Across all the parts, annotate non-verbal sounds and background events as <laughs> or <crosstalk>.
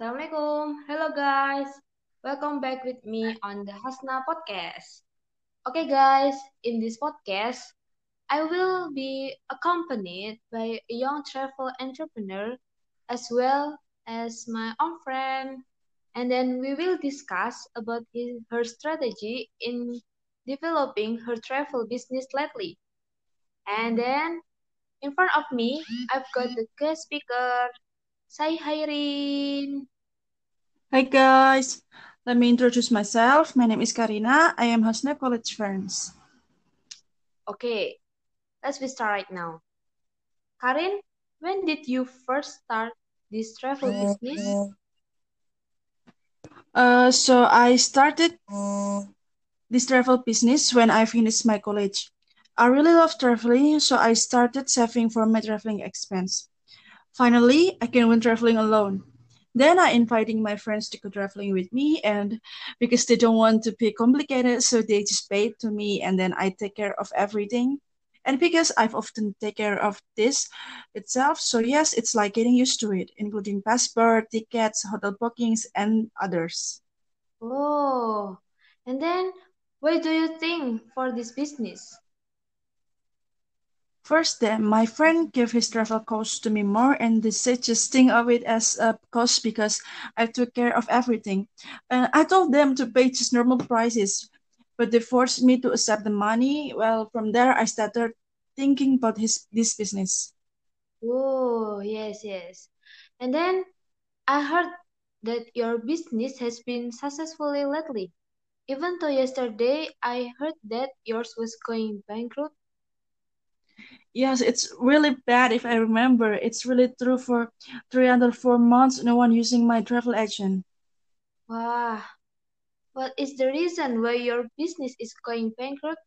Assalamualaikum. Hello guys. Welcome back with me on the Hasna podcast. Okay guys, in this podcast, I will be accompanied by a young travel entrepreneur as well as my own friend and then we will discuss about his, her strategy in developing her travel business lately. And then in front of me, I've got the guest speaker. Say hi, Rin. Hi guys, let me introduce myself. My name is Karina. I am Hasna College Friends. Okay, let's be start right now. Karin, when did you first start this travel business? Uh, so I started this travel business when I finished my college. I really love traveling, so I started saving for my traveling expense. Finally, I can win traveling alone. Then I inviting my friends to go traveling with me, and because they don't want to be complicated, so they just pay to me, and then I take care of everything. And because I've often take care of this itself, so yes, it's like getting used to it, including passport, tickets, hotel bookings, and others. Oh, and then why do you think for this business? First, then, my friend gave his travel cost to me more, and they said just think of it as a cost because I took care of everything. And I told them to pay just normal prices, but they forced me to accept the money. Well, from there, I started thinking about his this business. Oh, yes, yes. And then I heard that your business has been successfully lately. Even though yesterday I heard that yours was going bankrupt. Yes, it's really bad if I remember. It's really true for three under four months, no one using my travel agent. Wow. What is the reason why your business is going bankrupt?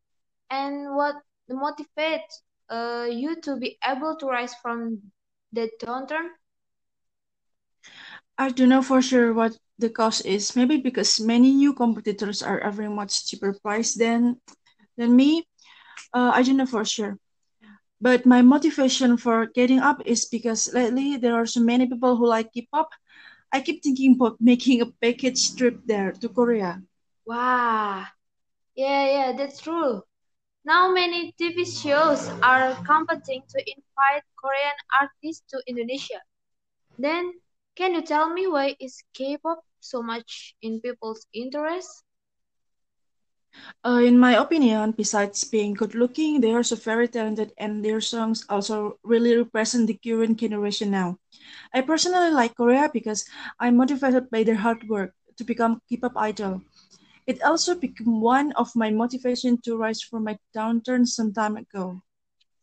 And what motivates uh, you to be able to rise from the downturn? I don't know for sure what the cause is. Maybe because many new competitors are offering much cheaper price than than me. Uh, I don't know for sure. But my motivation for getting up is because lately there are so many people who like K-pop. I keep thinking about making a package trip there to Korea. Wow. Yeah, yeah, that's true. Now many TV shows are competing to invite Korean artists to Indonesia. Then, can you tell me why is K-pop so much in people's interest? Uh, in my opinion, besides being good looking, they are so very talented and their songs also really represent the current generation now. I personally like Korea because I'm motivated by their hard work to become K-pop idol. It also became one of my motivation to rise from my downturn some time ago.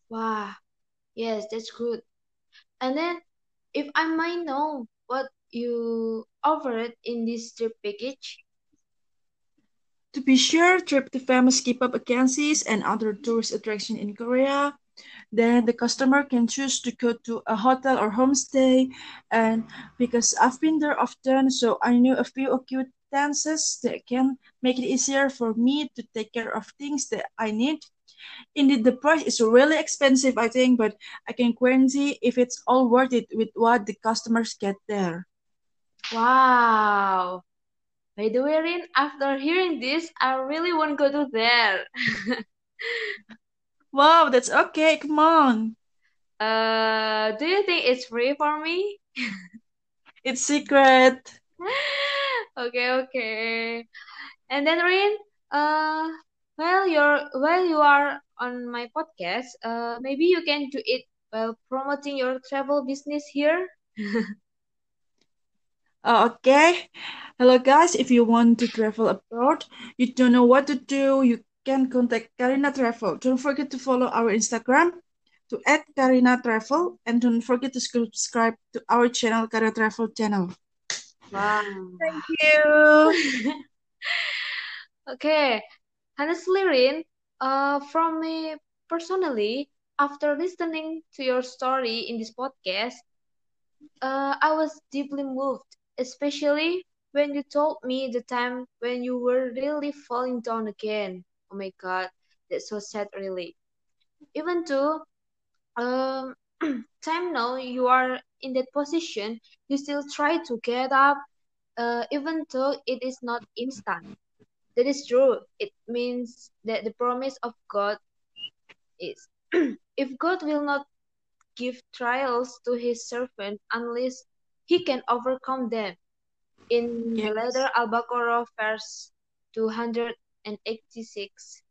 Wow. Yes, that's good. And then, if I might know what you offered in this trip package, To be sure, trip to famous K-pop agencies and other tourist attraction in Korea. Then the customer can choose to go to a hotel or homestay. And because I've been there often, so I know a few acquaintances that can make it easier for me to take care of things that I need. Indeed, the price is really expensive, I think, but I can guarantee if it's all worth it with what the customers get there. wow. By the way, Rin, after hearing this, I really want to go to there. <laughs> Wow, that's okay. Come on. Uh, do you think it's free for me? <laughs> It's secret. <laughs> Okay, okay. And then Rin, uh, while you're while you are on my podcast, uh, maybe you can do it while promoting your travel business here. Uh, okay. Hello, guys. If you want to travel abroad, you don't know what to do, you can contact Karina Travel. Don't forget to follow our Instagram to add Karina Travel and don't forget to subscribe to our channel, Karina Travel channel. Wow. Thank you. <laughs> Okay. Honestly, Rin, uh, from me personally, after listening to your story in this podcast, uh, I was deeply moved, especially when you told me the time when you were really falling down again. Oh my God, that's so sad, really. Even though, um, <clears throat> time now you are in that position, you still try to get up, uh, even though it is not instant. That is true. It means that the promise of God is <clears throat> if God will not give trials to his servant unless he can overcome them. In the letter Al-Baqarah verse 286,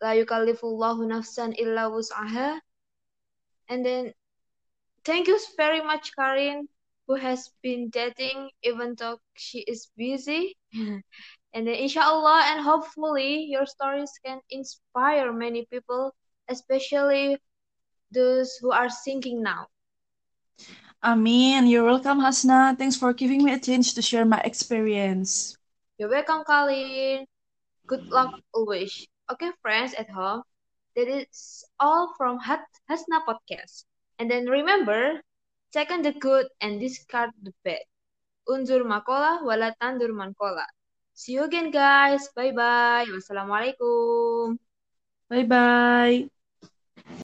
La yukallifullahu nafsan illa wus'aha. And then thank you very much Karin who has been dating even though she is busy. <laughs> and then inshallah and hopefully your stories can inspire many people, especially those who are sinking now. Amin. You're welcome, Hasna. Thanks for giving me a chance to share my experience. You're welcome, Colin. Good luck always. Okay, friends at home, that is all from Hasna Podcast. And then remember, second the good and discard the bad. Unzur makola wala tandur mankola. See you again, guys. Bye bye. Wassalamualaikum. Bye bye.